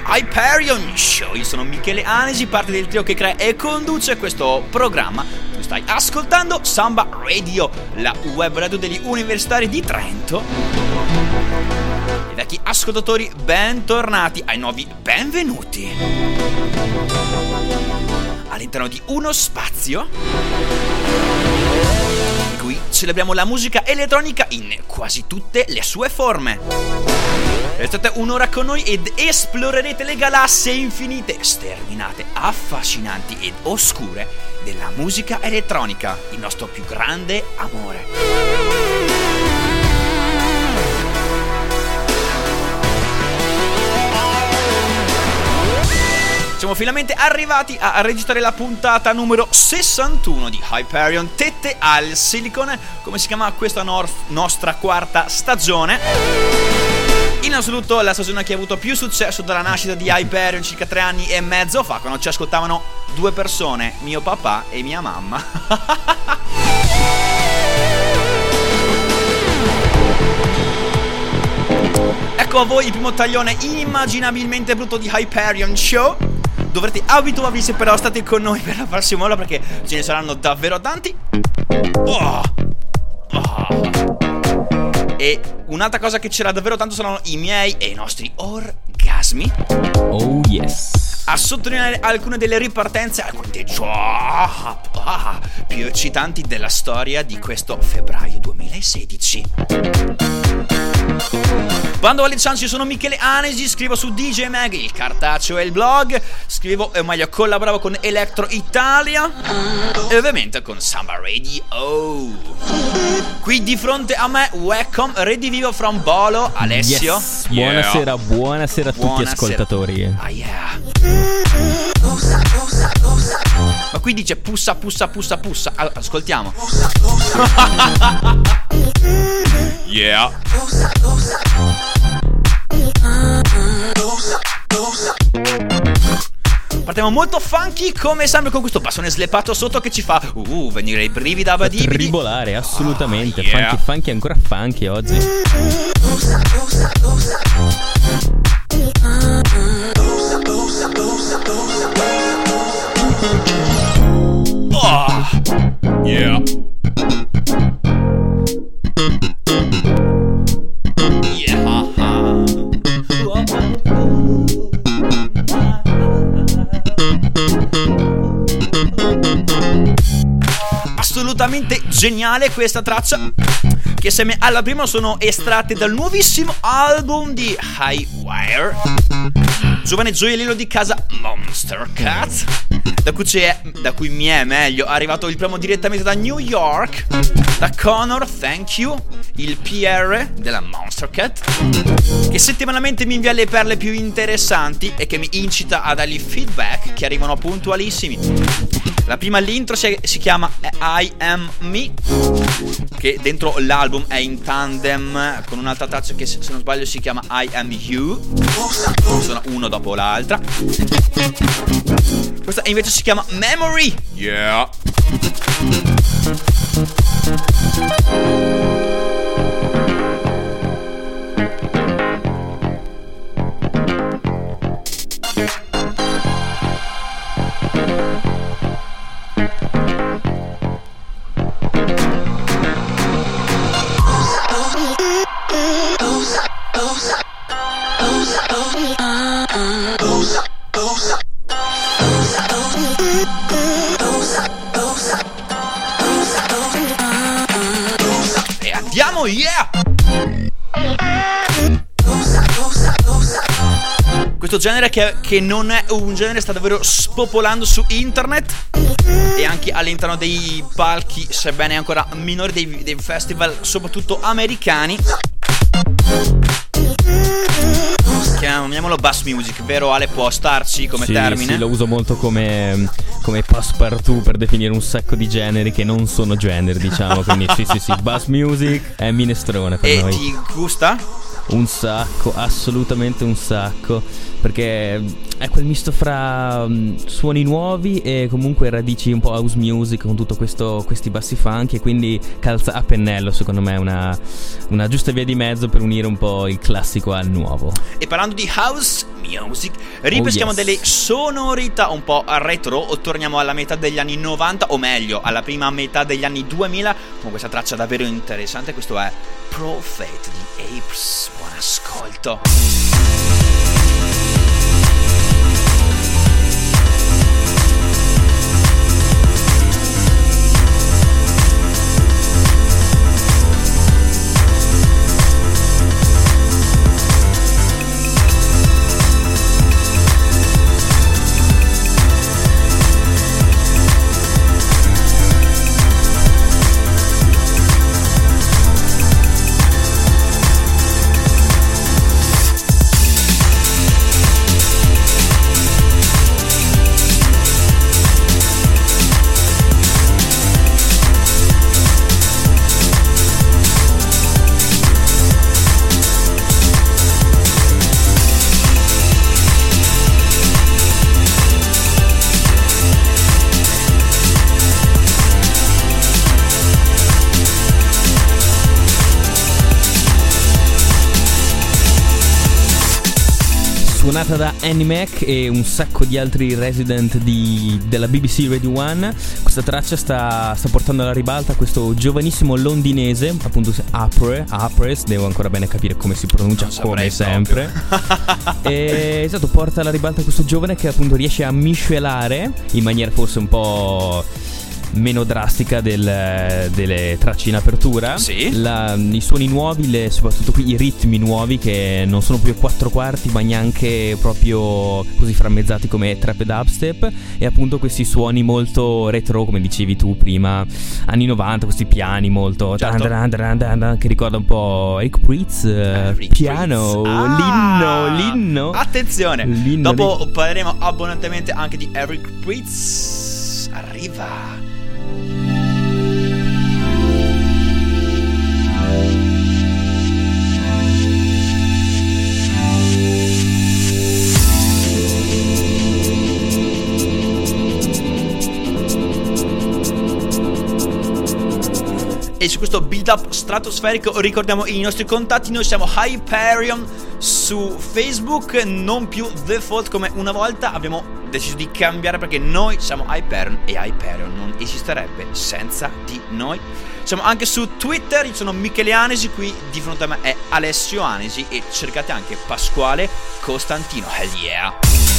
Hyperion Show. Io sono Michele Anesi, parte del trio che crea e conduce questo programma. Tu stai ascoltando Samba Radio, la web radio degli universitari di Trento. E vecchi ascoltatori, bentornati ai nuovi benvenuti. All'interno di uno spazio in cui celebriamo la musica elettronica in quasi tutte le sue forme. Restate un'ora con noi ed esplorerete le galassie infinite, sterminate, affascinanti ed oscure della musica elettronica, il nostro più grande amore. Siamo finalmente arrivati a registrare la puntata numero 61 di Hyperion Tette al Silicon, come si chiama questa nor- nostra quarta stagione. Assoluto la stagione che ha avuto più successo dalla nascita di Hyperion circa tre anni e mezzo fa, quando ci ascoltavano due persone, mio papà e mia mamma. Ecco a voi il primo taglione inimmaginabilmente brutto di Hyperion Show. Dovrete abituarvi se però state con noi per la prossima ora perché ce ne saranno davvero tanti. Oh. Oh. E un'altra cosa che c'era davvero tanto saranno i miei e i nostri orgasmi. Oh yes. A sottolineare alcune delle ripartenze, alcuni dei drop ah, più eccitanti della storia di questo febbraio 2016. Bando alle ciance, io sono Michele Anesi, scrivo su DJ Mag, il cartaceo e il blog, scrivo, o meglio collaboravo con Electro Italia e ovviamente con Samba Radio. Qui di fronte a me, welcome, redivivo from Bolo, Alessio. Yes. Buonasera, buonasera a tutti Buonasera. gli ascoltatori. Ah yeah. Ma qui dice pussa, pussa, pussa, pussa. Allora, ascoltiamo. yeah. Partiamo molto funky come sempre con questo bassone slepato sotto che ci fa uh, venire i brividi da badibidi. Tribolare, assolutamente. Ah, yeah. Funky, funky, ancora funky oggi. Oh. Yeah. Assolutamente geniale questa traccia che assieme alla prima sono estratte dal nuovissimo album di Highwire giovane gioiellino di casa Monster Cat da cui, da cui mi è meglio arrivato il primo direttamente da New York da Connor Thank You il PR della Monster Cat che settimanalmente mi invia le perle più interessanti e che mi incita a dargli feedback che arrivano puntualissimi la prima l'intro si, si chiama I Am Me che dentro l'album è in tandem con un'altra traccia che se non sbaglio si chiama I Am You. Sono uno dopo l'altra. Questa invece si chiama Memory. Yeah genere che, che non è un genere sta davvero spopolando su internet e anche all'interno dei palchi, sebbene ancora minori dei, dei festival, soprattutto americani. Chiamiamolo bass music, vero Ale? Può starci come sì, termine? Sì, lo uso molto come, come passepartout per definire un sacco di generi che non sono generi, diciamo. Quindi sì, sì, sì, bass music è minestrone per e noi. ti gusta? Un sacco, assolutamente un sacco. Perché è quel misto fra um, suoni nuovi e comunque radici un po' house music con questo, questi bassi funk. E quindi calza a pennello, secondo me, una, una giusta via di mezzo per unire un po' il classico al nuovo. E parlando di house music, ripeschiamo Oh, yes. delle sonorità un po' retro o torniamo alla metà degli anni 90 o meglio alla prima metà degli anni 2000 con questa traccia davvero interessante. Questo è Prophet di Apes. Buon ascolto. Suonata da Annie Mac e un sacco di altri resident di- della BBC Radio 1. Questa traccia sta, sta portando alla ribalta questo giovanissimo londinese, appunto Apre, Apres, devo ancora bene capire come si pronuncia, come sempre. e esatto, porta alla ribalta questo giovane che appunto riesce a miscelare in maniera forse un po' meno drastica del- delle tracce in apertura. Sì. La- I suoni nuovi, le- soprattutto qui i ritmi nuovi che non sono più a quattro quarti ma neanche proprio così frammezzati come trap e dubstep e appunto questi suoni molto retro come dicevi tu prima, anni 90, questi piani molto Certo. dan dan dan che ricorda un po' Eric Pritz, eh, Eric piano. Ah! l'inno, l'inno. Attenzione, L'inno dopo parleremo abbondantemente anche di Eric Pritz. Arriva. E su questo build up stratosferico ricordiamo i nostri contatti, noi siamo Hyperion su Facebook, non più Default come una volta, abbiamo deciso di cambiare perché noi siamo Hyperion e Hyperion non esisterebbe senza di noi. Siamo anche su Twitter, io sono Michele Anesi, qui di fronte a me è Alessio Anesi e cercate anche Pasquale Costantino, hell yeah!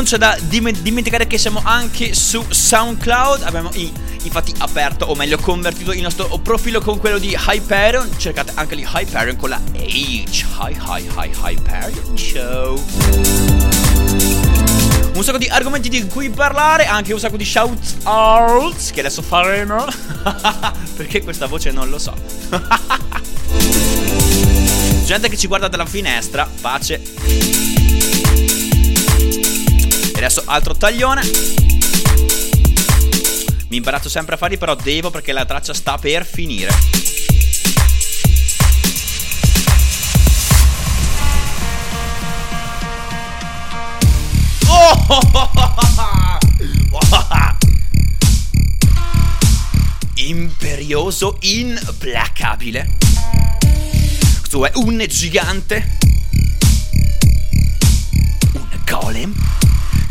Non c'è da dim- dimenticare che siamo anche su SoundCloud. Abbiamo i- infatti aperto, o meglio, convertito il nostro profilo con quello di Hyperion. Cercate anche lì Hyperion con la H. Hi, hi, hi, Hyperion Show. Un sacco di argomenti di cui parlare, anche un sacco di shout outs che adesso faremo. Perché questa voce non lo so. Gente che ci guarda dalla finestra, pace. Adesso altro taglione. Mi imbarazzo sempre a farli, però devo perché la traccia sta per finire. Imperioso, implacabile. Questo è un gigante. Un golem.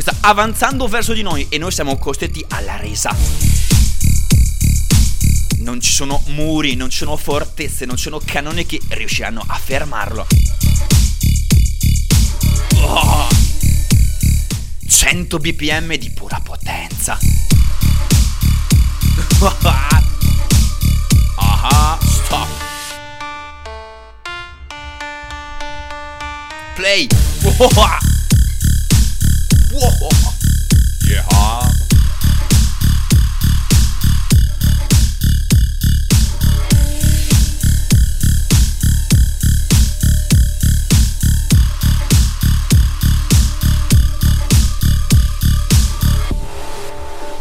Sta avanzando verso di noi e noi siamo costretti alla resa. Non ci sono muri, non ci sono fortezze, non ci sono cannoni che riusciranno a fermarlo. Oh! 100 bpm di pura potenza. Ah, stop. Play.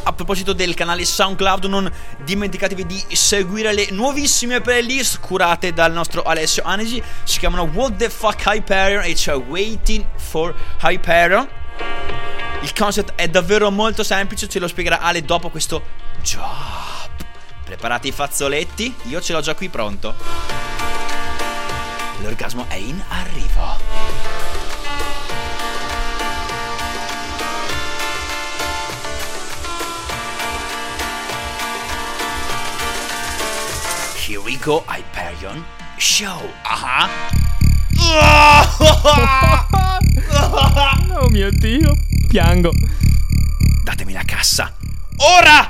A proposito del canale SoundCloud, non dimenticatevi di seguire le nuovissime playlist curate dal nostro Alessio Anesi. Si chiamano What the Fuck Hyperion e c'è Waiting for Hyperion. Il concept è davvero molto semplice, ce lo spiegherà Ale dopo questo job. Preparate i fazzoletti, io ce l'ho già qui pronto. L'orgasmo è in arrivo. Here we go, Hyperion Show. Ah. Oh mio dio, piango. Datemi la cassa. Ora!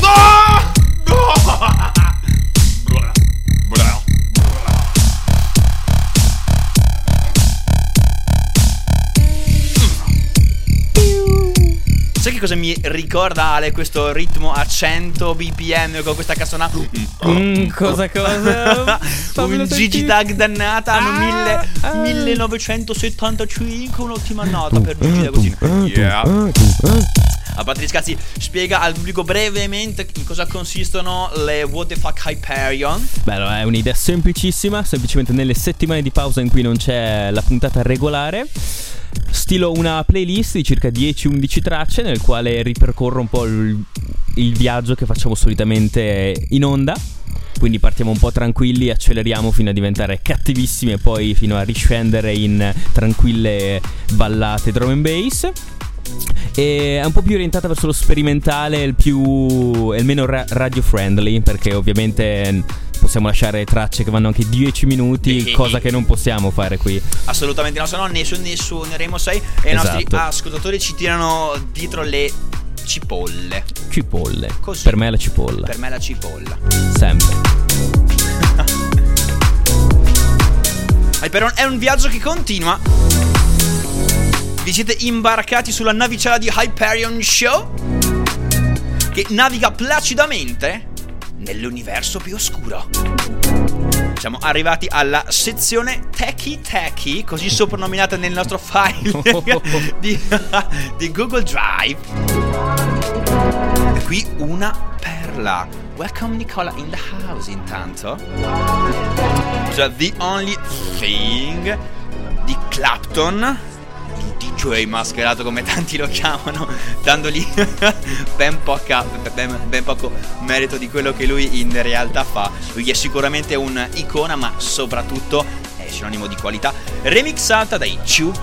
No! Sai cosa mi ricorda Ale questo ritmo a 100 bpm con questa cassona? Mm, cosa cosa? Un. Gigi Tag dannata Ah, 1000 ah. 1975 un'ottima nota per Gigi D'Agostino Yeah a parte gli scazzi, spiega al pubblico brevemente in cosa consistono le What the Fuck Hyperion. Bello, è un'idea semplicissima, semplicemente nelle settimane di pausa in cui non c'è la puntata regolare. Stilo una playlist di circa 10-11 tracce nel quale ripercorro un po' il, il viaggio che facciamo solitamente in onda. Quindi partiamo un po' tranquilli, acceleriamo fino a diventare cattivissimi e poi fino a riscendere in tranquille ballate drum and bass. E è un po' più orientata verso lo sperimentale, il il meno ra- radio friendly, perché ovviamente possiamo lasciare tracce che vanno anche 10 minuti, cosa che non possiamo fare qui. Assolutamente no, se no nessuno, nessuno Remo 6 e i nostri Esatto. ascoltatori ci tirano dietro le cipolle. Cipolle. Così. Per me è la cipolla. Per me la cipolla. Sempre. Hyperion è un viaggio che continua. Vi siete imbarcati sulla navicella di Hyperion Show che naviga placidamente nell'universo più oscuro. Siamo arrivati alla sezione Techie Techie, così soprannominata nel nostro file di, di Google Drive. E qui una perla. Welcome Nicola in the house intanto. Cioè, The Only Thing di Clapton. DJ mascherato come tanti lo chiamano, dandogli ben, poca, ben, ben poco merito di quello che lui in realtà fa. Lui è sicuramente un'icona, ma soprattutto è sinonimo di qualità. Remixata dai Tube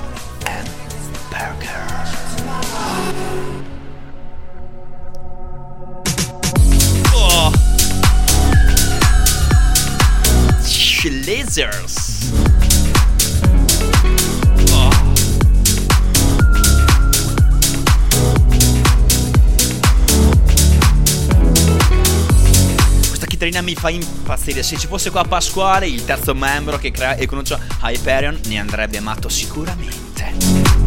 and Burger. Oh. Schlazers. Chitarrina mi fa impazzire. Se ci fosse qua Pasquale, il terzo membro che crea e conosce Hyperion, ne andrebbe matto sicuramente.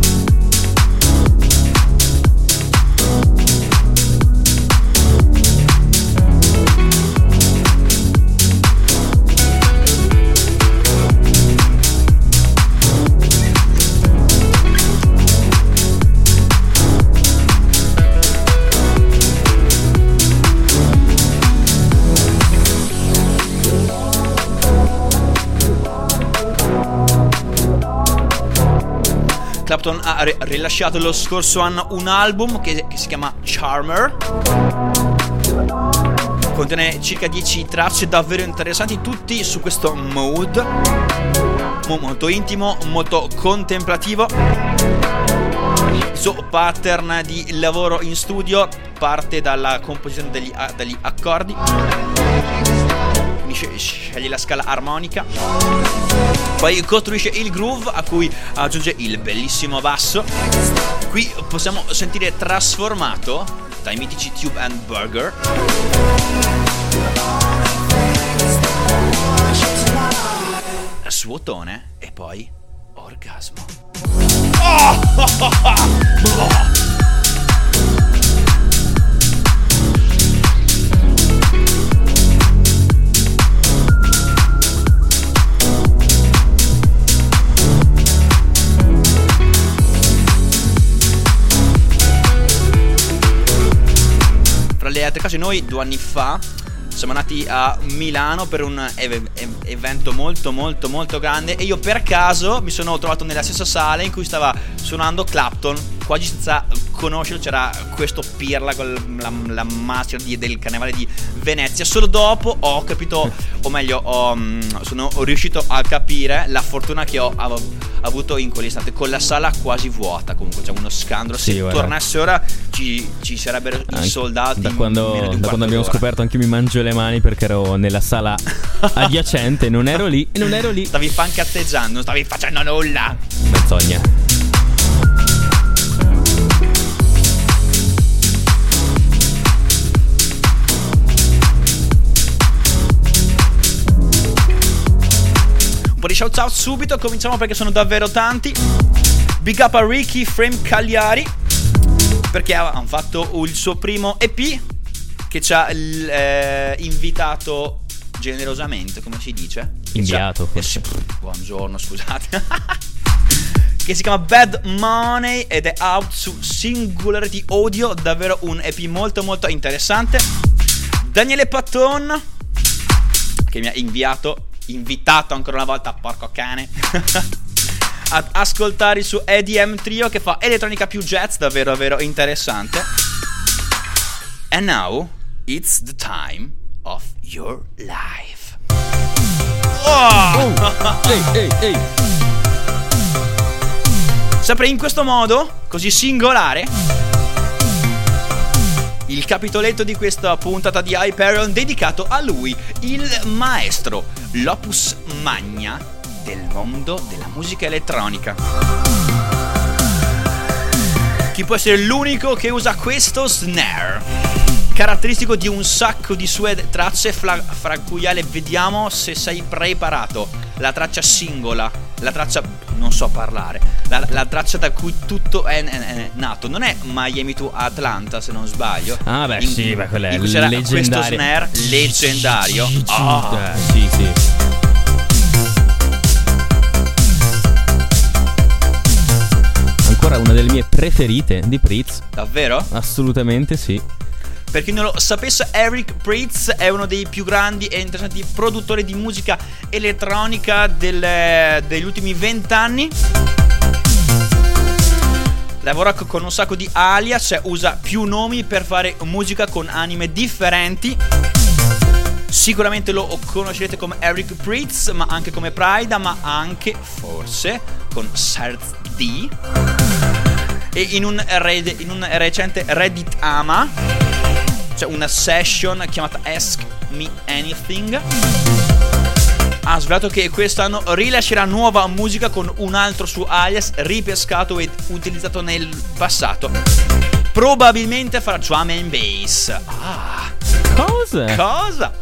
Clapton ha ri- rilasciato lo scorso anno un album che, che si chiama Charmer. Con contiene circa 10 tracce davvero interessanti, tutti su questo mode. Mo- molto intimo, molto contemplativo. Il suo pattern di lavoro in studio parte dalla composizione degli, dagli accordi. Quindi sce- sceglie la scala armonica. Poi costruisce il groove a cui aggiunge il bellissimo basso. Qui possiamo sentire trasformato dai mitici Tube and Burger. Svuotone e poi orgasmo. Fra le altre cose, noi due anni fa siamo andati a Milano per un ev- evento molto molto molto grande e io per caso mi sono trovato nella stessa sala in cui stava suonando Clapton quasi senza conoscerlo c'era questo pirla con la, la maschera di- del carnevale di Venezia solo dopo ho capito o meglio ho, mm, sono riuscito a capire la fortuna che ho av- avuto in quell'istante con la sala quasi vuota comunque c'è uno scandalo Sì, se guarda. tornasse ora ci, ci sarebbero i Anche soldati Da quando, da quando abbiamo d'ora. scoperto anche mi mangio le mani perché ero nella sala adiacente, non ero lì, non ero lì. Stavi pancatteggiando, non stavi facendo nulla. Menzogna. Shout out subito, cominciamo perché sono davvero tanti. Big up a Ricky Frame Cagliari. Perché ha- hanno fatto il suo primo EP che ci ha eh, invitato generosamente, come si dice? Inviato, Ci ha- sì, pff, buongiorno, scusate. che si chiama Bad Money ed è out su Singularity Audio, davvero un EP molto molto interessante. Daniele Patton che mi ha inviato, invitato ancora una volta, porco cane, ad ascoltare il suo EDM trio che fa elettronica più jazz, davvero davvero interessante. And now it's the time of your life. Oh! Ehi, ehi, ehi. Sempre in questo modo, così singolare, il capitoletto di questa puntata di Hyperion dedicato a lui, il maestro, l'opus magna del mondo della musica elettronica. Chi può essere l'unico che usa questo snare? Caratteristico di un sacco di sue tracce, fra, fra cui Ale vediamo se sei preparato. La traccia singola, la traccia. non so parlare. La, la traccia da cui tutto è, è- è nato. Non è Miami to Atlanta, se non sbaglio. Ah, beh, sì, beh, quella è in c'era questo snare leggendario. Eh, sì, sì. Ancora una delle mie preferite di Pritz. Davvero? Assolutamente sì. Per chi non lo sapesse, Eric Pritz è uno dei più grandi e interessanti produttori di musica elettronica del- degli ultimi vent'anni. Lavora co- con un sacco di alias, cioè usa più nomi per fare musica con anime differenti. Sicuramente lo conoscerete come Eric Pritz, ma anche come Prida, ma anche forse con Serz D. E in un, red- in un recente Reddit Ama c'è una session chiamata Ask Me Anything. Ha svelato che quest'anno rilascerà nuova musica con un altro suo alias ripescato e utilizzato nel passato. Probabilmente farà drum and bass. Ah, Cosa? cosa?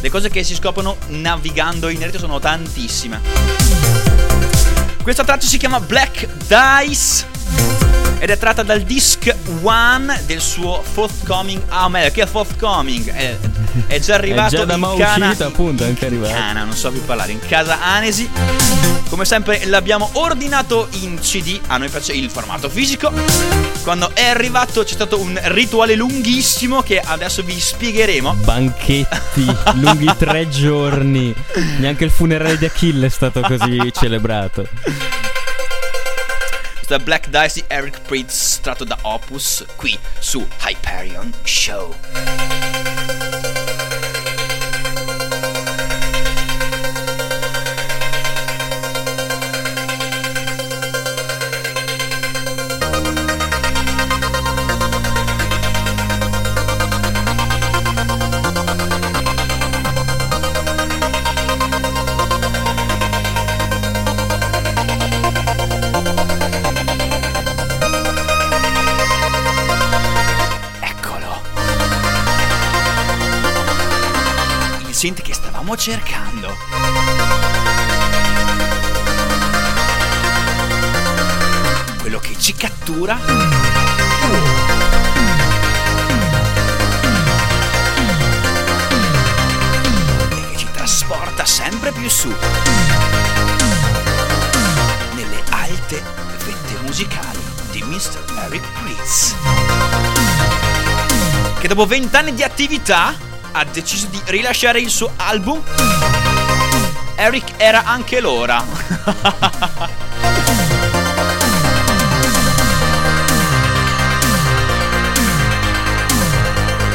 Le cose che si scoprono navigando in rete sono tantissime. Questa traccia si chiama Black Dice ed è tratta dal disc One del suo forthcoming ah meglio che è forthcoming è, è già arrivato già da in cana uscita, appunto, è anche arrivato. cana non so più parlare in casa Anesi come sempre l'abbiamo ordinato in CD a noi piace il formato fisico quando è arrivato c'è stato un rituale lunghissimo che adesso vi spiegheremo Banchetti lunghi tre giorni. Neanche il funerale di Achille è stato così celebrato. È Black Dice di Eric Pritz tratto da Opus qui su Hyperion Show cercando. Quello che ci cattura e che ci trasporta sempre più su nelle alte vette musicali di Mr. Eric Pritz che dopo vent'anni di attività ha deciso di rilasciare il suo album. Eric era anche l'ora.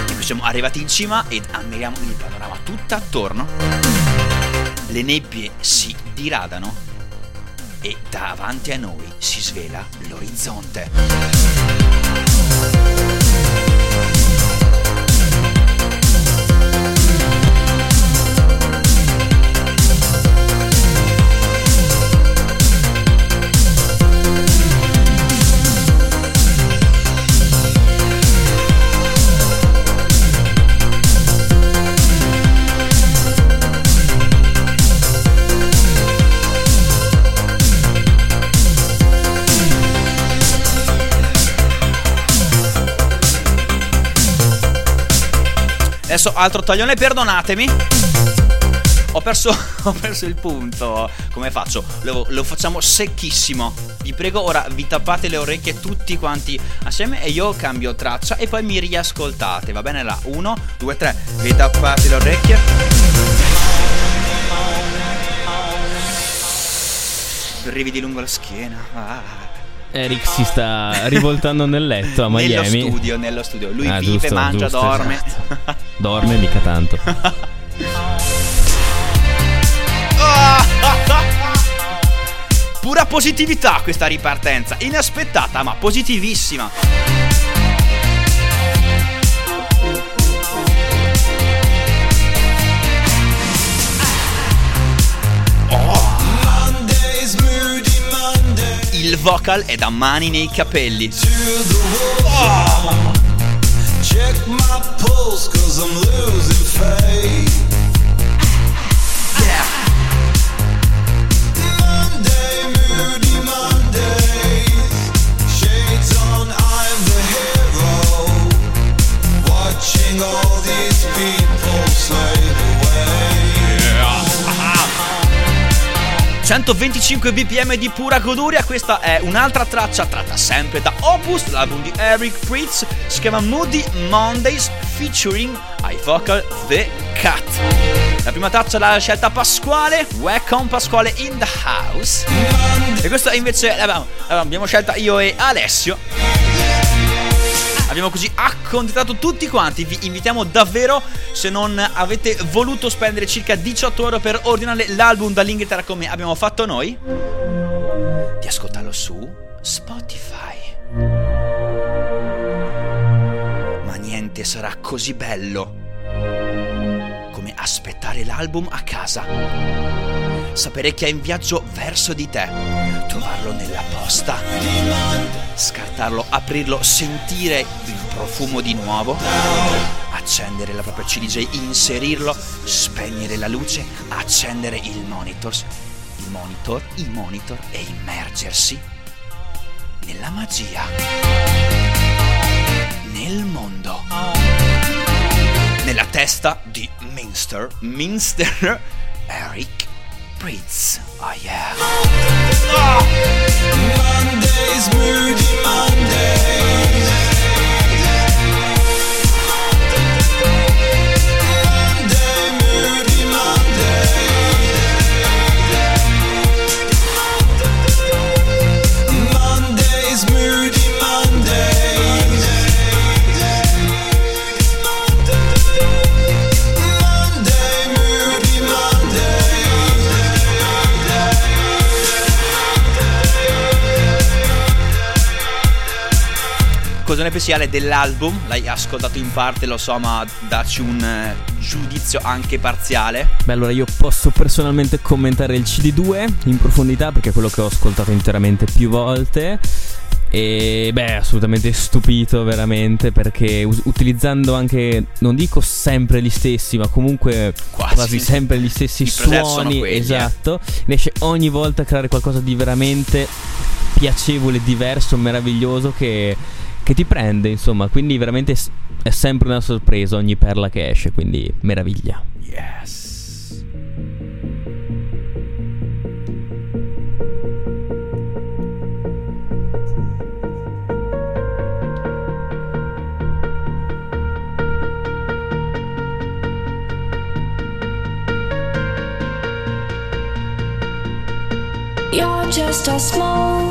E qui siamo arrivati in cima ed ammiriamo il panorama tutto attorno. Le nebbie si diradano e davanti a noi si svela l'orizzonte. Adesso altro taglione, perdonatemi. Ho perso, ho perso il punto. Come faccio? Lo, lo facciamo secchissimo. Vi prego, ora vi tappate le orecchie tutti quanti assieme e io cambio traccia e poi mi riascoltate. Va bene? Là, 1, 2, 3. Vi tappate le orecchie. Brividi lungo la schiena. Ah. Eric si sta rivoltando nel letto a Nello Miami. studio, nello studio. Lui Ah, vive, giusto, mangia, giusto, dorme. esatto. Dorme mica tanto. Pura positività questa ripartenza, inaspettata ma positivissima. Il vocal è da mani nei capelli. wall. Check my pulse cause I'm losing faith. Monday, moody Mondays. Shades on, I'm the hero. Watching all these people slave away. 125 bpm di pura goduria, questa è un'altra traccia tratta sempre da Opus, l'album di Eric Pritz, si chiama Moody Mondays featuring ai vocal The Cut. La prima traccia l'ha scelta Pasquale, Welcome Pasquale in the house. E questa invece l'abbiamo, l'abbiamo scelta io e Alessio. Abbiamo così accontentato tutti quanti. Vi invitiamo davvero, se non avete voluto spendere circa 18 euro per ordinare l'album dall'Inghilterra come abbiamo fatto noi, di ascoltarlo su Spotify. Ma niente sarà così bello come aspettare l'album a casa. Sapere che è in viaggio verso di te, trovarlo nella posta, scartarlo, aprirlo, sentire il profumo di nuovo, accendere la propria CDJ, inserirlo, spegnere la luce, accendere il monitor, il monitor, il monitor e immergersi nella magia, nel mondo, nella testa di Minster, Minster Eric Pritz. Oh yeah. Mondays, moody Mondays. Cosa ne pensi Ale dell'album? L'hai ascoltato in parte, lo so, ma dacci un eh, giudizio anche parziale. Beh, allora io posso personalmente commentare il CD2 in profondità perché è quello che ho ascoltato interamente più volte. E beh, assolutamente stupito veramente perché us- utilizzando anche, non dico sempre gli stessi, ma comunque Quasi. quasi, sempre gli stessi I suoni, eh. esatto, riesce ogni volta a creare qualcosa di veramente piacevole, diverso, meraviglioso che, che ti prende, insomma, quindi veramente è sempre una sorpresa ogni perla che esce, quindi meraviglia. Yes. You're just a smoke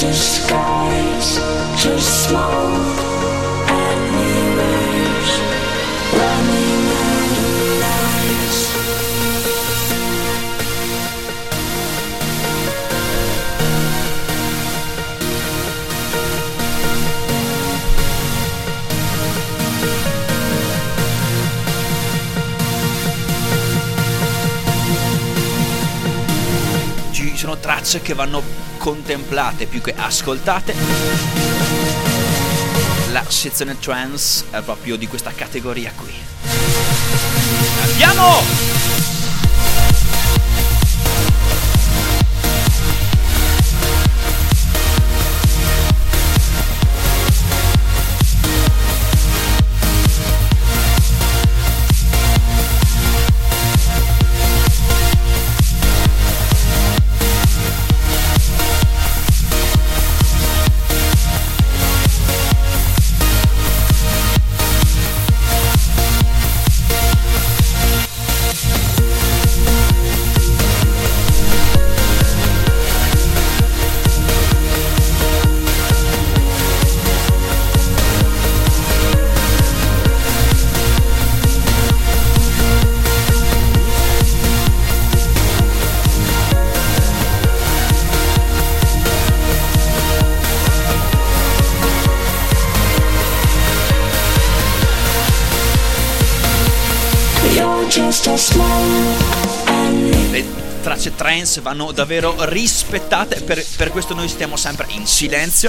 disguise. Just smoke tracce che vanno contemplate più che ascoltate. La sezione trance è proprio di questa categoria qui. Andiamo! Trance vanno davvero rispettate, per, per questo noi stiamo sempre in silenzio.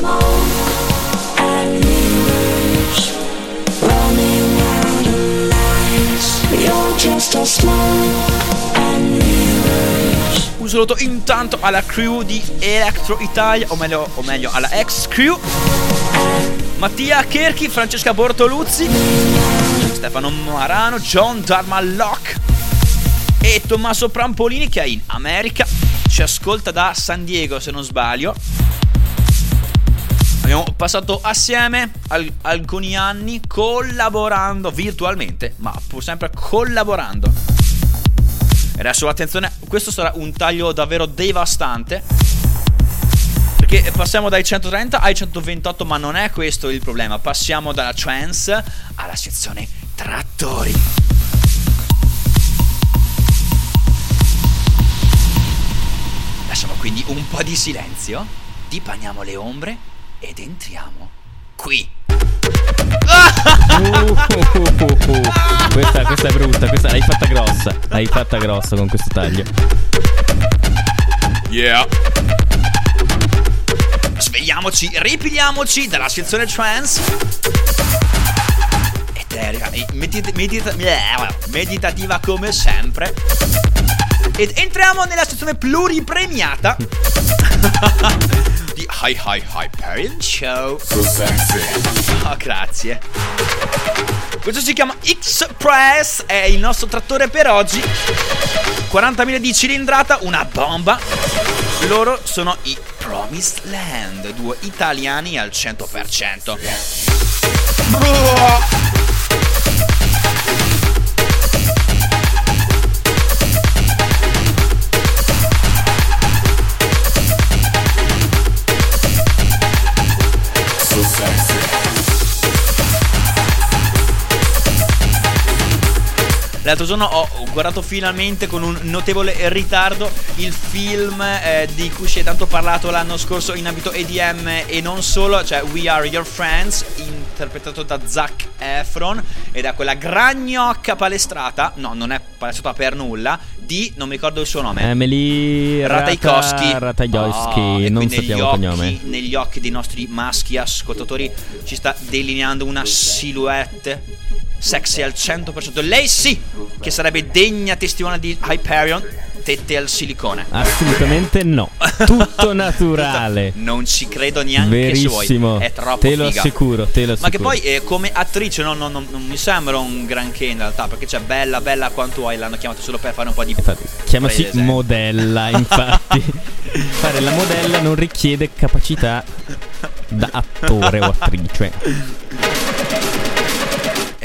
Un saluto intanto alla crew di Electro Italia, o meglio, o meglio alla ex crew. Mattia Kerchi, Francesca Bortoluzzi, Stefano Marano, John Darmalloc e Tommaso Prampolini che è in America. Ci ascolta da San Diego se non sbaglio. Abbiamo passato assieme al- alcuni anni collaborando virtualmente, ma pur sempre collaborando. E adesso attenzione, questo sarà un taglio davvero devastante. Perché passiamo dai 130 ai 128, ma non è questo il problema. Passiamo dalla trance alla sezione trattori. Quindi un po' di silenzio, dipaniamo le ombre ed entriamo qui. questa, questa è brutta, questa l'hai fatta grossa. L'hai fatta grossa con questo taglio. Yeah. Svegliamoci, ripigliamoci dalla sezione trance. Eterea e medita- medita- bleh, meditativa come sempre. Ed entriamo nella sezione pluripremiata di Hi Hi Hyperion Show. So sexy. Oh, grazie. Questo si chiama X-Press, è il nostro trattore per oggi. 40.000 di cilindrata, una bomba. Loro sono i Promised Land, due italiani al 100%. L'altro giorno ho guardato finalmente con un notevole ritardo il film eh, di cui si è tanto parlato l'anno scorso in ambito EDM e non solo, cioè We Are Your Friends, interpretato da Zac Efron e da quella gragnocca palestrata, no non è palestrata per nulla, di, non mi ricordo il suo nome. Emily Ratajkowski Ratajkowski, Oh, non sappiamo il cognome. Negli occhi dei nostri maschi ascoltatori ci sta delineando una silhouette sexy al 100%. Lei sì, che sarebbe degna testimone di Hyperion, tette al silicone. Assolutamente no. Tutto naturale. Non ci credo neanche se Verissimo. vuoi. È troppo Te lo figa. assicuro, te lo assicuro. Ma che poi eh, come attrice no, no, no, non mi sembra un granché in realtà, perché c'è bella bella quanto hai, l'hanno chiamato solo per fare un po' di Infatti, chiamasi prese. modella, infatti. Fare la modella non richiede capacità da attore o attrice.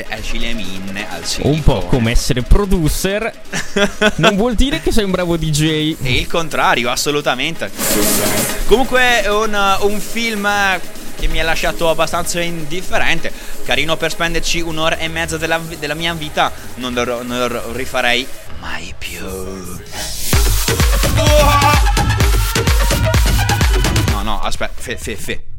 E esci le minne al silicone. Un po' come essere producer non vuol dire che sei un bravo DJ. E il contrario, assolutamente. Comunque, un, un film che mi ha lasciato abbastanza indifferente. Carino per spenderci un'ora e mezza della, della mia vita. Non lo, non lo rifarei mai più. No, no, aspetta, fe, fe, fe.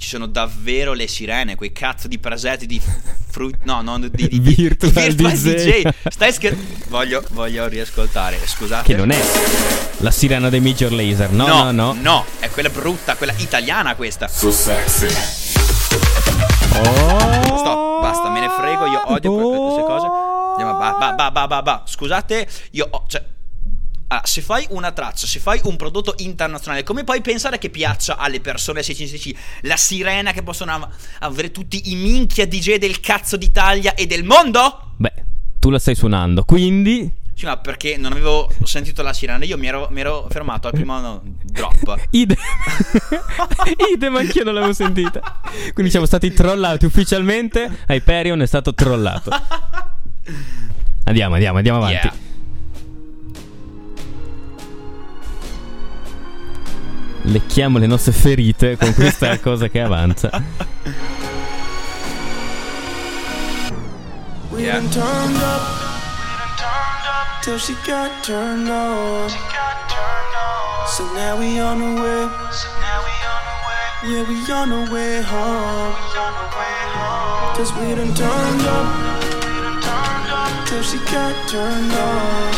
Ci sono davvero le sirene, quei cazzo di presetti di fruit. No, no, di, di, di Virtual DJ. Stai scherzando? Voglio, voglio riascoltare, scusate. Che non è la sirena dei Major Laser. No, no, no. No, è quella brutta, quella italiana questa. So sexy. Oh. Stop, basta, me ne frego, io odio que- queste cose. Andiamo, ba, ba, ba, ba, ba, ba. Scusate, io ho, cioè allora, se fai una traccia, se fai un prodotto internazionale, come puoi pensare che piaccia alle persone 656 la sirena che possono av- avere tutti i minchia DJ del cazzo d'Italia e del mondo? Beh, tu la stai suonando, quindi Sì, ma perché non avevo sentito la sirena, io mi ero, mi ero fermato al primo no, drop. idem. idem anch'io non l'avevo sentita. Quindi siamo stati trollati ufficialmente. Hyperion è stato trollato. Andiamo, andiamo, andiamo avanti. Yeah. Lecchiamo le nostre ferite con questa cosa che avanza. We Yeah. done turned up till she got turned on. So now we on the way. Yeah, we on the way home. Cause we done turned up till she got turned on.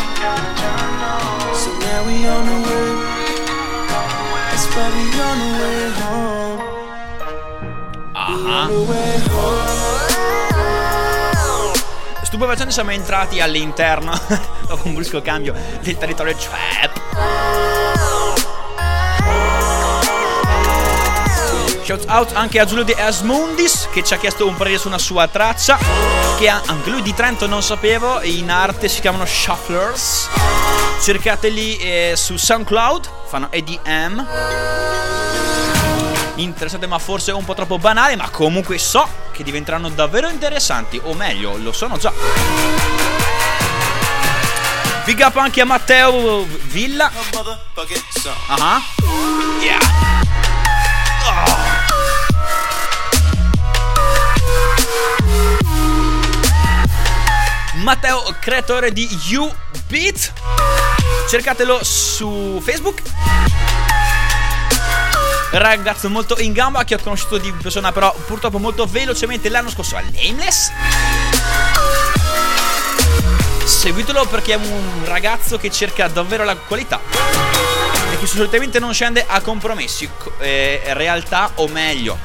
So now we on the way. We on the way Ah. Stupefacente siamo entrati all'interno, dopo un brusco cambio, del territorio trap. Shout out anche a Giulio De Asmundis che ci ha chiesto un parere su una sua traccia che anche lui di Trento non sapevo in arte si chiamano Shufflers. Cercateli eh, su SoundCloud fanno EDM interessante ma forse un po' troppo banale ma comunque so che diventeranno davvero interessanti o meglio lo sono già. Big up anche a Matteo Villa. Ah Yeah Matteo, creatore di U-Beat. Cercatelo su Facebook. Ragazzo molto in gamba che ho conosciuto di persona però purtroppo molto velocemente l'anno scorso a Nameless. Seguitelo perché è un ragazzo che cerca davvero la qualità e che solitamente non scende a compromessi, co- eh, realtà o meglio,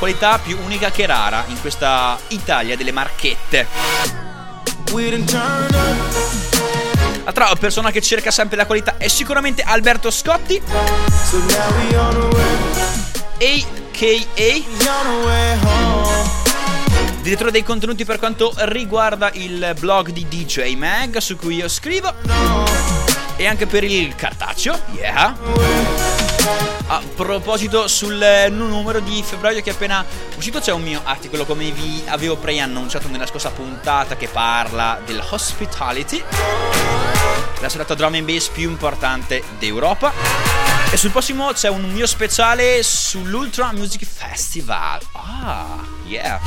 qualità più unica che rara in questa Italia delle marchette. Altra persona che cerca sempre la qualità è sicuramente Alberto Scotti, a.k.a. Direttore dei contenuti per quanto riguarda il blog di DJ Mag su cui io scrivo. E anche per il cartaceo, yeah. A proposito sul numero di febbraio che è appena uscito c'è un mio articolo come vi avevo preannunciato nella scorsa puntata che parla dell'hospitality, la serata drum and bass più importante d'Europa. E sul prossimo c'è un mio speciale sull'Ultra Music Festival. Ah, yeah.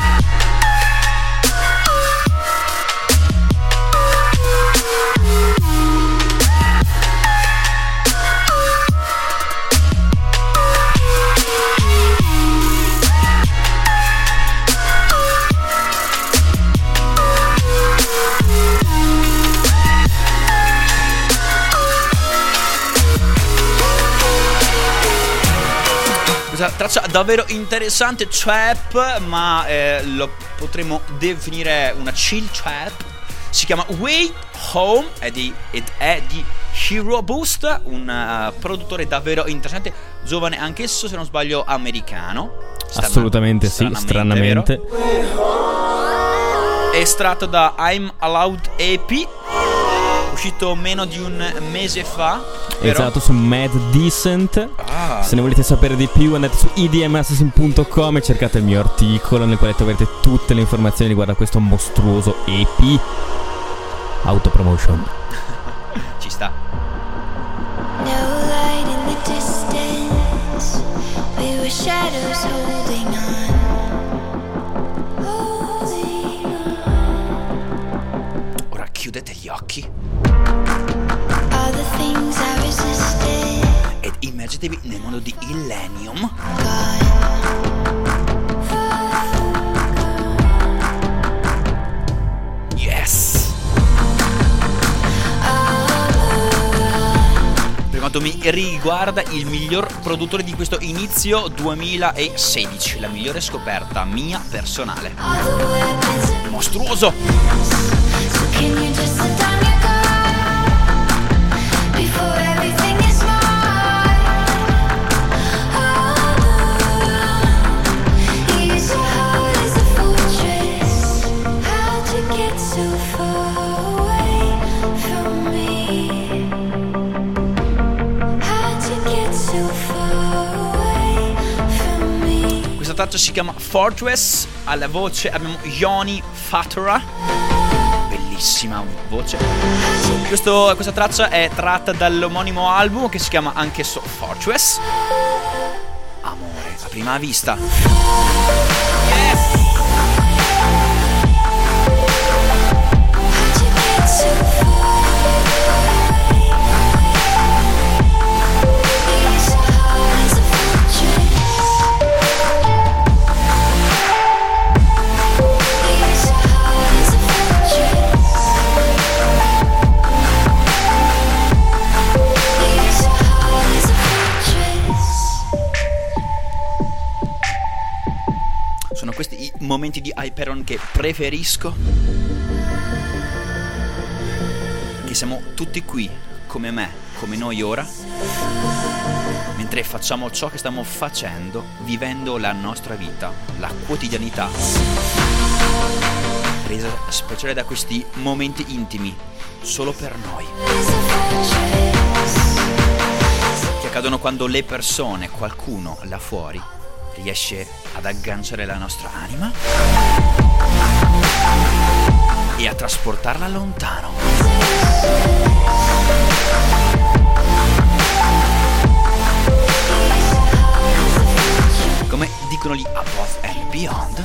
Questa traccia davvero interessante, trap, ma eh, lo potremmo definire una chill trap. Si chiama Way Home è di- ed è di Hero Boost, un eh, produttore davvero interessante, giovane anch'esso, se non sbaglio, americano. Strana- Assolutamente sì, stranamente. Estratto da I'm Allowed EP, uscito meno di un mese fa. vero? Esatto, su Mad Decent. Ah. Se ne volete sapere di più andate su idmassassin.com e cercate il mio articolo nel quale troverete tutte le informazioni riguardo a questo mostruoso EP. Autopromotion. Ci sta. No light in the distance. We were shadows holding immergetevi nel mondo di Illenium. Yes! Per quanto mi riguarda, il miglior produttore di questo inizio 2016, la migliore scoperta mia personale. Mostruoso! Traccia si chiama Fortress, alla voce abbiamo Yoni Fatura. Bellissima voce. Questo- questa traccia è tratta dall'omonimo album che si chiama anch'esso Fortress. Amore a prima vista. Momenti di Hyperon che preferisco. Che siamo tutti qui, come me, come noi ora. Mentre facciamo ciò che stiamo facendo, vivendo la nostra vita, la quotidianità. Resa speciale da questi momenti intimi, solo per noi. Che accadono quando le persone, qualcuno là fuori, riesce ad agganciare la nostra anima e a trasportarla lontano. Come dicono gli Above and Beyond,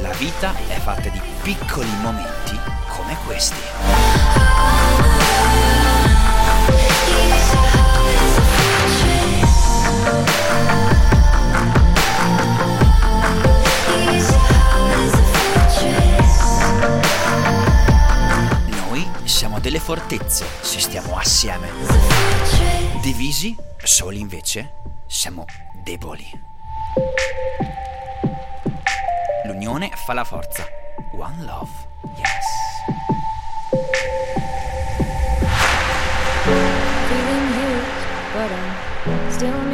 la vita è fatta di piccoli momenti come questi. Fortezze se stiamo assieme. Divisi, soli invece, siamo deboli. L'unione fa la forza. One love. Yes.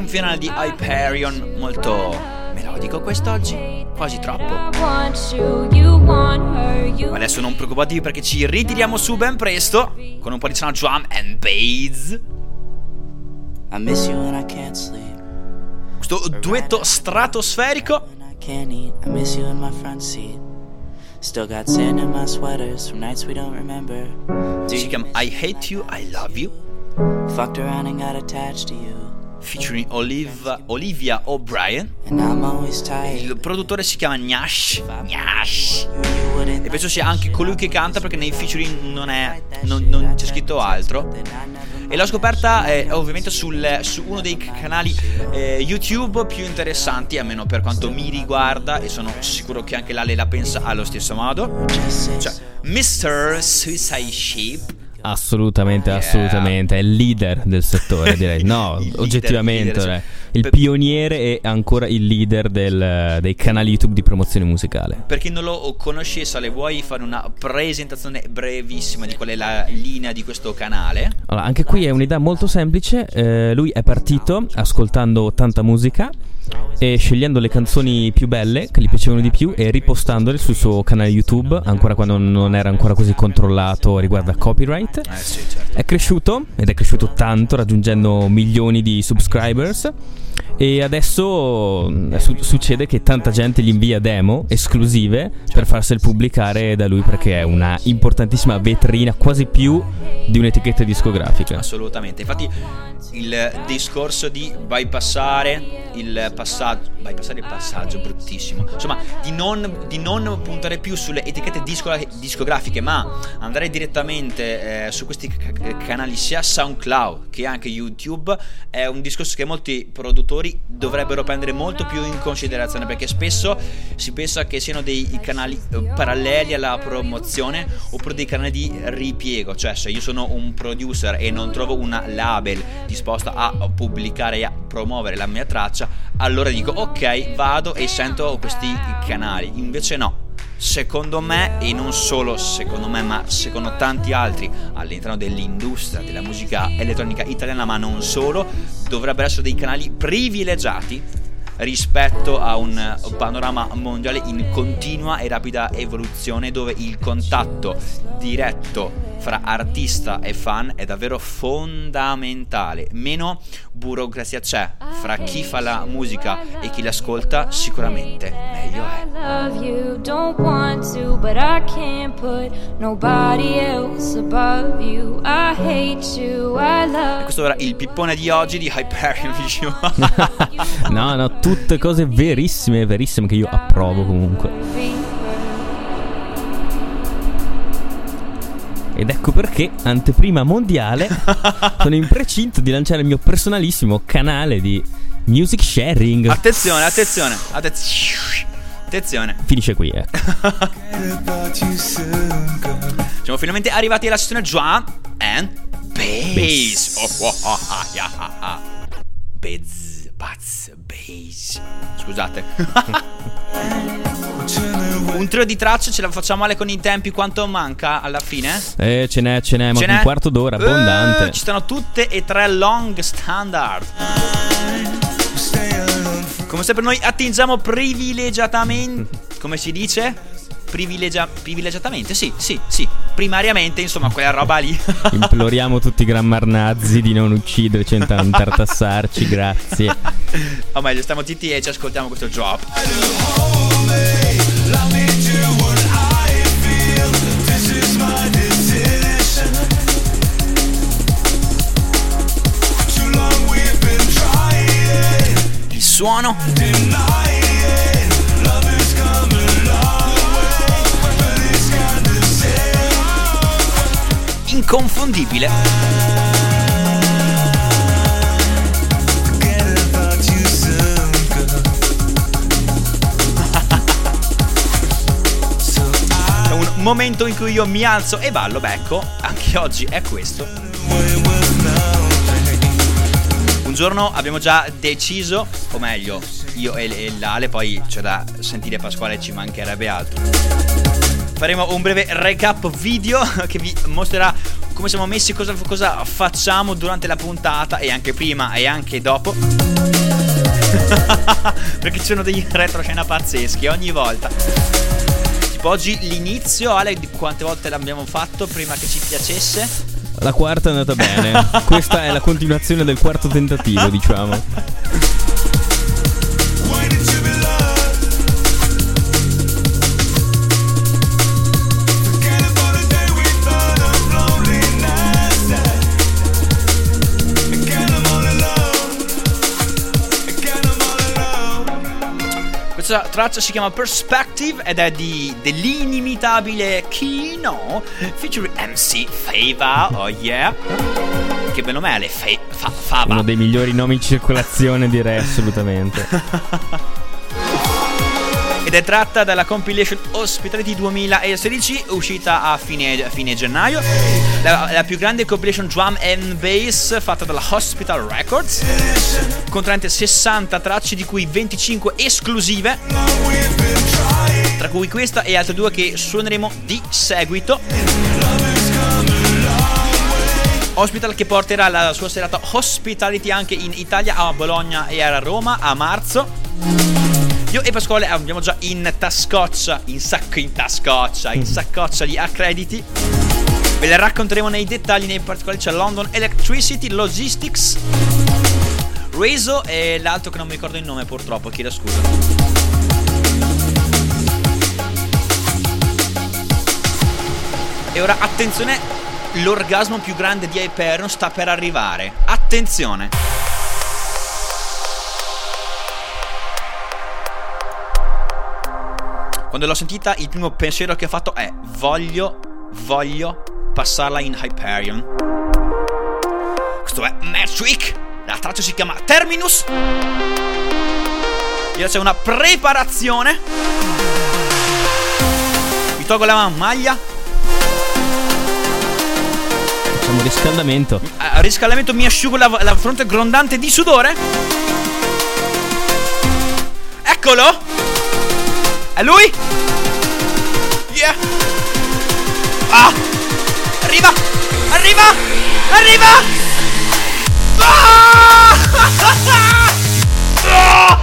Un finale di Hyperion molto melodico quest'oggi, quasi troppo. Ma adesso non preoccupatevi perché ci ritiriamo su ben presto con un po' di sound drum and bass. I miss you when I can't sleep. Questo duetto stratosferico. When I can't eat, I miss you in my front seat. Still got sand in my sweaters from nights we don't remember. Do Si chiama I Hate You, I Love You. fucked around and got attached to you. Featuring Olive, Olivia O'Brien. Il produttore si chiama Gnash. Gnash. E penso sia anche colui che canta perché nei featuring non, è, non, non c'è scritto altro. E l'ho scoperta eh, ovviamente sul- su uno dei canali eh, YouTube più interessanti, almeno per quanto mi riguarda, e sono sicuro che anche l'Ale la pensa allo stesso modo. Cioè, Mr. Suicide Sheep. Assolutamente, Yeah. assolutamente. È il leader del settore, direi. No, Il leader, oggettivamente. il leader, eh. sì. Il Per- pioniere e ancora il leader del- dei canali YouTube di promozione musicale. Per chi non lo conoscesse, le vuoi fare una presentazione brevissima di qual è la linea di questo canale? Allora, anche qui è un'idea molto semplice. eh, lui è partito ascoltando tanta musica e scegliendo le canzoni più belle che gli piacevano di più e ripostandole sul suo canale YouTube, ancora quando non era ancora così controllato riguardo a copyright. Eh certo. È cresciuto ed è cresciuto tanto, raggiungendo milioni di subscribers. E adesso mm, su- succede che tanta gente gli invia demo esclusive per farsele pubblicare da lui perché è una importantissima vetrina, quasi più di un'etichetta discografica. Assolutamente. Infatti, il discorso di bypassare il passaggio. Bypassare il passaggio, bruttissimo. Insomma, di non, di non puntare più sulle etichette disco- discografiche, ma andare direttamente eh, su questi ca- canali, sia SoundCloud che anche YouTube, è un discorso che molti produttori dovrebbero prendere molto più in considerazione. Perché spesso si pensa che siano dei canali eh, paralleli alla promozione oppure dei canali di ripiego. Cioè, se io sono un producer e non trovo una label disposta a pubblicare e a promuovere la mia traccia, allora dico ok, vado e sento questi canali. Invece no. Secondo me, e non solo secondo me, ma secondo tanti altri all'interno dell'industria della musica elettronica italiana, ma non solo, dovrebbero essere dei canali privilegiati rispetto a un panorama mondiale in continua e rapida evoluzione dove il contatto diretto fra artista e fan è davvero fondamentale. Meno burocrazia c'è fra chi fa la musica e chi l'ascolta, sicuramente meglio è. I love you, don't want to, but I can't put nobody else above you. I hate you, I love Questo era il pippone di oggi di Hyperion Vision. No, no, tutte cose verissime, verissime che io approvo comunque. Ed ecco perché, anteprima mondiale, sono in precinto di lanciare il mio personalissimo canale di music sharing. attenzione, attenzione, attez- attenzione. Finisce qui, eh. Siamo finalmente arrivati alla sessione drum and bass. Oh, oh, oh, ah, yeah, ah, ah. Bazz, bazz, bass. Scusate. Un trio di tracce ce la facciamo male con i tempi. Quanto manca alla fine? Eh, ce n'è, ce n'è, ma Ce un n'è? quarto d'ora, Eh, abbondante. ci stanno tutte e tre long standard. Come sempre noi attingiamo privilegiatamente. Come si dice? Privilegia- privilegiatamente? Sì, sì, sì. Primariamente, insomma, quella roba lì. Imploriamo tutti i grammarnazzi di non ucciderci e non tartassarci, grazie. o meglio, stiamo zitti e ci ascoltiamo questo drop. Il suono. Inconfondibile. È un momento in cui io mi alzo e ballo. Beh, ecco, anche oggi è questo. Un giorno abbiamo già deciso, o meglio, io e, e l'Ale, poi c'è da sentire Pasquale, ci mancherebbe altro. Faremo un breve recap video che vi mostrerà come siamo messi, cosa, cosa facciamo durante la puntata e anche prima e anche dopo. Perché ci sono degli retroscena pazzeschi ogni volta. Tipo oggi l'inizio, Ale, di quante volte l'abbiamo fatto prima che ci piacesse? La quarta è andata bene. Questa è la continuazione del quarto tentativo, diciamo. Questa traccia si chiama Perspective ed è di dell'inimitabile Kino featuring MC Fava. Oh yeah. Che bel nome è, le Fe- fa- Fava. Uno dei migliori nomi in circolazione, direi assolutamente. Ed è tratta dalla compilation Hospitality 2016 uscita a fine, a fine gennaio. La, la più grande compilation drum and bass fatta dalla Hospital Records. Contenente 60 tracce di cui 25 esclusive. Tra cui questa e altre due che suoneremo di seguito. Hospital che porterà la sua serata Hospitality anche in Italia, a Bologna e a Roma a marzo. Io e Pasquale abbiamo già in tascoccia, in sacco in tascoccia, in saccoccia gli accrediti. Ve le racconteremo nei dettagli, nei particolari c'è London Electricity Logistics, Rezo e l'altro che non mi ricordo il nome purtroppo, chiedo scusa. E ora attenzione, l'orgasmo più grande di Hyperion sta per arrivare. Attenzione! Quando l'ho sentita, il primo pensiero che ho fatto è: voglio, voglio passarla in Hyperion. Questo è Match Week. La traccia si chiama Terminus. Ora c'è una preparazione. Mi tolgo la maglia. Facciamo riscaldamento. A riscaldamento mi asciugo la, la fronte grondante di sudore. Eccolo! Lui? Yeah! Ah! Arriva! Arriva! Arriva! Ah! Ah!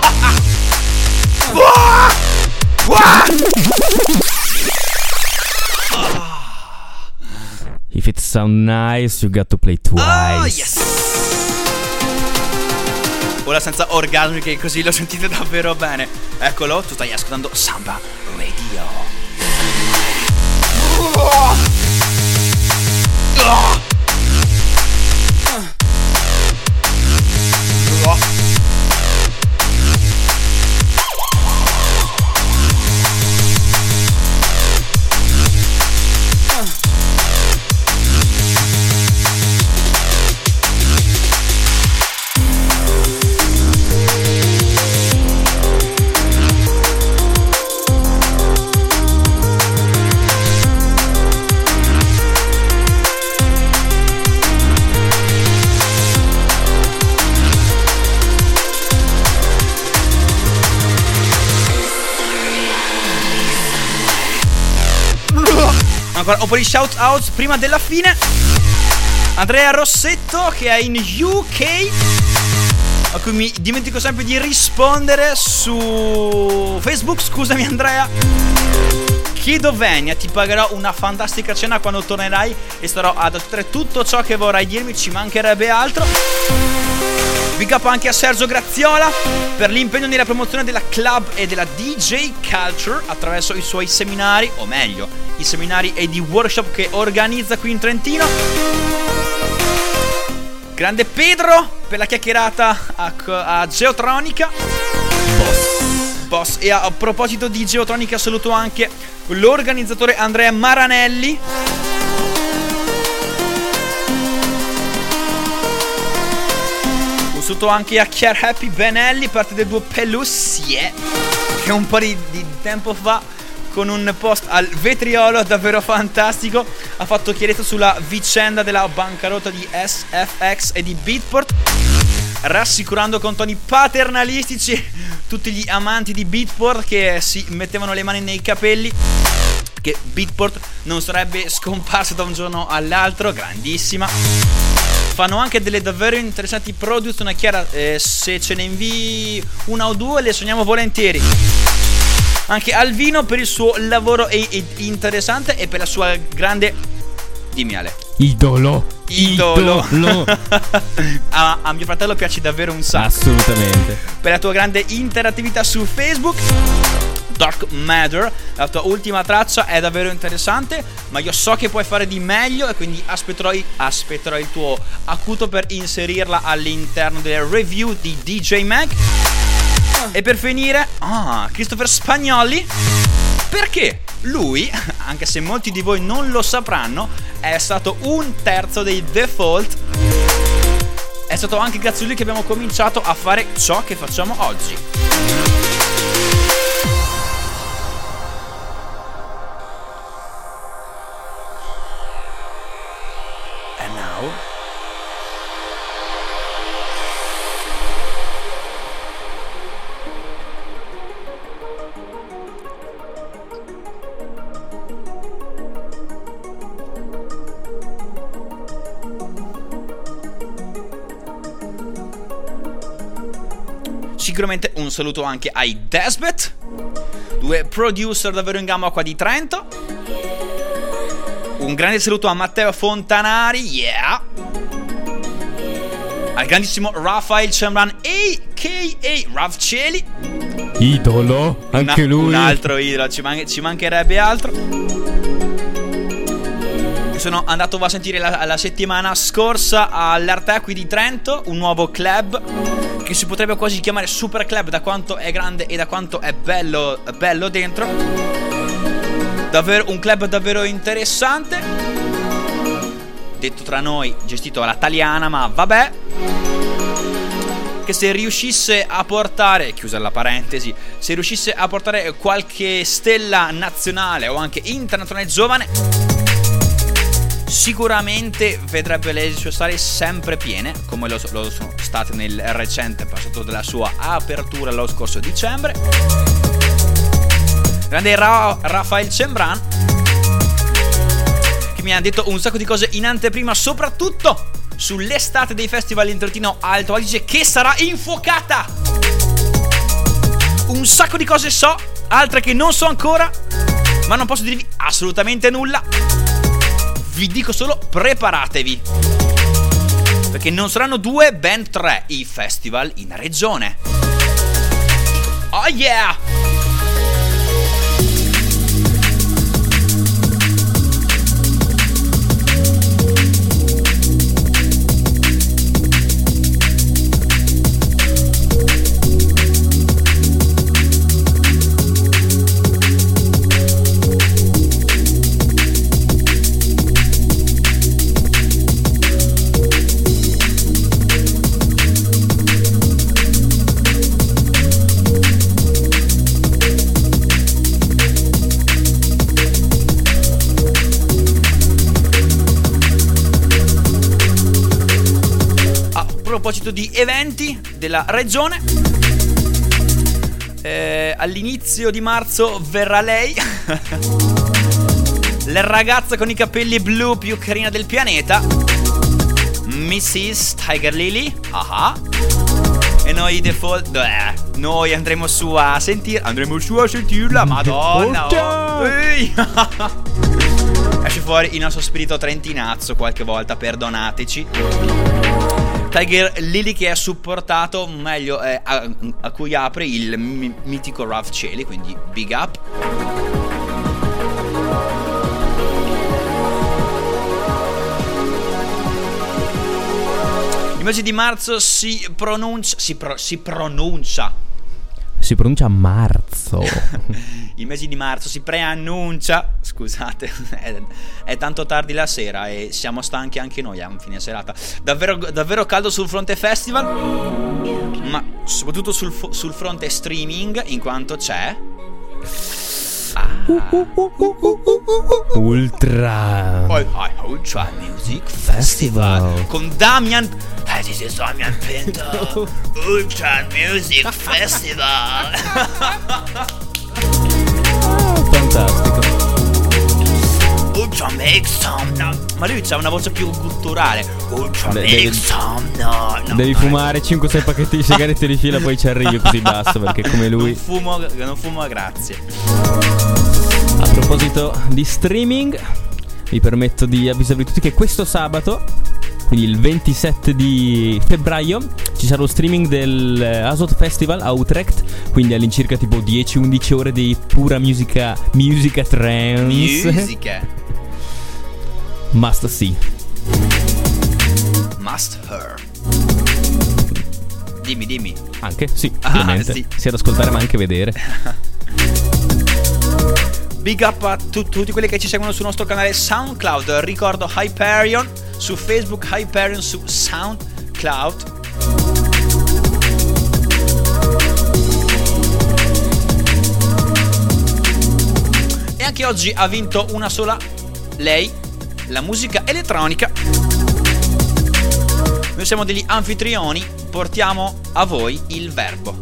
Ah! Ah! If it sound nice, you got to play twice. Oh, yes! Ora senza orgasmi che così lo sentite davvero bene. Eccolo, tu stai ascoltando Samba Radio. Ancora un po' di shout outs prima della fine. Andrea Rossetto che è in UK. A cui mi dimentico sempre di rispondere su Facebook. Scusami Andrea. Chiedo venia, ti pagherò una fantastica cena quando tornerai e starò ad ascoltare tutto ciò che vorrai dirmi, ci mancherebbe altro. Big up anche a Sergio Graziola per l'impegno nella promozione della club e della DJ Culture attraverso i suoi seminari, o meglio, i seminari e di workshop che organizza qui in Trentino. Grande Pedro per la chiacchierata a, a Geotronica. Boss. E a, a proposito di Geotronica saluto anche l'organizzatore Andrea Maranelli. Saluto anche a Chiar Happy Benelli, parte del duo Pelussie, che un po' di, di tempo fa con un post al vetriolo davvero fantastico ha fatto chiarezza sulla vicenda della bancarotta di SFX e di Beatport. rassicurando con toni paternalistici tutti gli amanti di Beatport che si mettevano le mani nei capelli che Beatport non sarebbe scomparso da un giorno all'altro, grandissima. Fanno anche delle davvero interessanti produzioni, Chiara, eh, se ce ne invii una o due le sogniamo volentieri. Anche Alvino per il suo lavoro è- è interessante e per la sua grande... Dimmi Ale. Idolo. Idolo. Idolo. a, a mio fratello piace davvero un sacco. Assolutamente. per la tua grande interattività su Facebook. Dark Matter, la tua ultima traccia è davvero interessante, ma io so che puoi fare di meglio e quindi aspetterò, aspetterò il tuo acuto per inserirla all'interno delle review di DJ Mag. E per finire, ah, Christopher Spagnoli. Perché lui, anche se molti di voi non lo sapranno, è stato un terzo dei default è stato anche grazie a lui che abbiamo cominciato a fare ciò che facciamo oggi. Saluto anche ai Desbet, due producer davvero in gamba qua di Trento. Un grande saluto a Matteo Fontanari, yeah! Al grandissimo Rafael Cembran, a.k.a. Rav Celi. Idolo. Anche Una- lui. Un altro idolo, ci, man- ci mancherebbe altro. Sono andato a sentire la, la settimana scorsa all'Artequi di Trento, un nuovo club che si potrebbe quasi chiamare super club da quanto è grande e da quanto è bello, bello dentro. Davvero un club davvero interessante. Detto tra noi, gestito all'italiana, ma vabbè che se riuscisse a portare, chiusa la parentesi, se riuscisse a portare qualche stella nazionale o anche internazionale giovane, sicuramente vedrebbe le sue sale sempre piene, come lo, lo sono state nel recente passato della sua apertura lo scorso dicembre. Grande Ra- Rafael Cembran, che mi ha detto un sacco di cose in anteprima, soprattutto sull'estate dei festival in Trentino Alto Adige che sarà infuocata. Un sacco di cose so, altre che non so ancora, ma non posso dirvi assolutamente nulla. Vi dico solo preparatevi. Perché non saranno due, ben tre i festival in regione. Oh yeah! Proposito di eventi della regione, eh, all'inizio di marzo verrà lei, la ragazza con i capelli blu più carina del pianeta, Mrs. Tiger Lily. Ah ah. E noi default, eh, noi andremo su a sentire, andremo su a sentirla, madonna. oh. Ehi. Esce fuori il nostro spirito trentinazzo qualche volta, perdonateci. Tiger Lily che è supportato, meglio, eh, a, a cui apre il mi- mitico Rav Celi, quindi big up. Il mese di marzo si pronuncia, si, pro- si pronuncia, Si pronuncia marzo. il mese di marzo si preannuncia, scusate, è, è tanto tardi la sera e siamo stanchi anche noi a fine serata. Davvero, davvero caldo sul fronte festival, ma soprattutto sul, sul fronte streaming, in quanto c'è... Ultra. Ultra Music Festival con Damian Ah, this is mio Pinto Ultra Music Festival. Fantastico. Ultra make some no. Ma lui c'ha una voce più gutturale. Ultra Beh, make devi- some no. no. Devi fumare 5-6 pacchetti di sigarette di fila, poi ci arrivi così basta, perché come Non lui... fumo, non fumo, grazie. A proposito di streaming, vi permetto di avvisarvi tutti che questo sabato, quindi il 27 di febbraio, ci sarà lo streaming del eh, Azot Festival a Utrecht, quindi all'incirca tipo 10-11 ore di pura musica, musica trance. Musica. Must see. Must her. Dimmi, dimmi. Anche, sì, Ah, ovviamente. sì. Sia ad ascoltare ma anche vedere. Big up a tu- tutti quelli che ci seguono sul nostro canale SoundCloud. Ricordo Hyperion su Facebook, Hyperion su SoundCloud. E anche oggi ha vinto una sola lei, la musica elettronica. Noi siamo degli anfitrioni, portiamo a voi il verbo.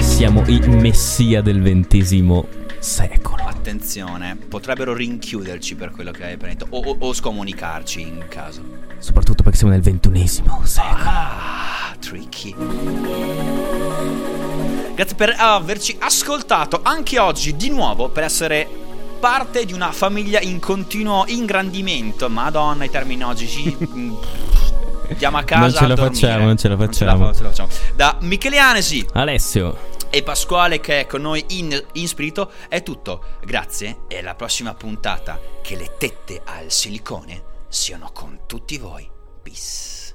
Siamo i messia del ventesimo secolo. Attenzione, potrebbero rinchiuderci per quello che hai detto, o, o- o scomunicarci in caso. Soprattutto perché siamo nel ventunesimo secolo. Ah, tricky. Grazie per averci ascoltato anche oggi di nuovo per essere parte di una famiglia in continuo ingrandimento. Madonna, i terminologici. mm, Andiamo a casa. Non ce la facciamo, non ce la fa- facciamo. non ce la facciamo. Da Michele Anesi Alessio. e Pasquale che è con noi in, in spirito è tutto. Grazie e alla prossima puntata che le tette al silicone siano con tutti voi. Peace.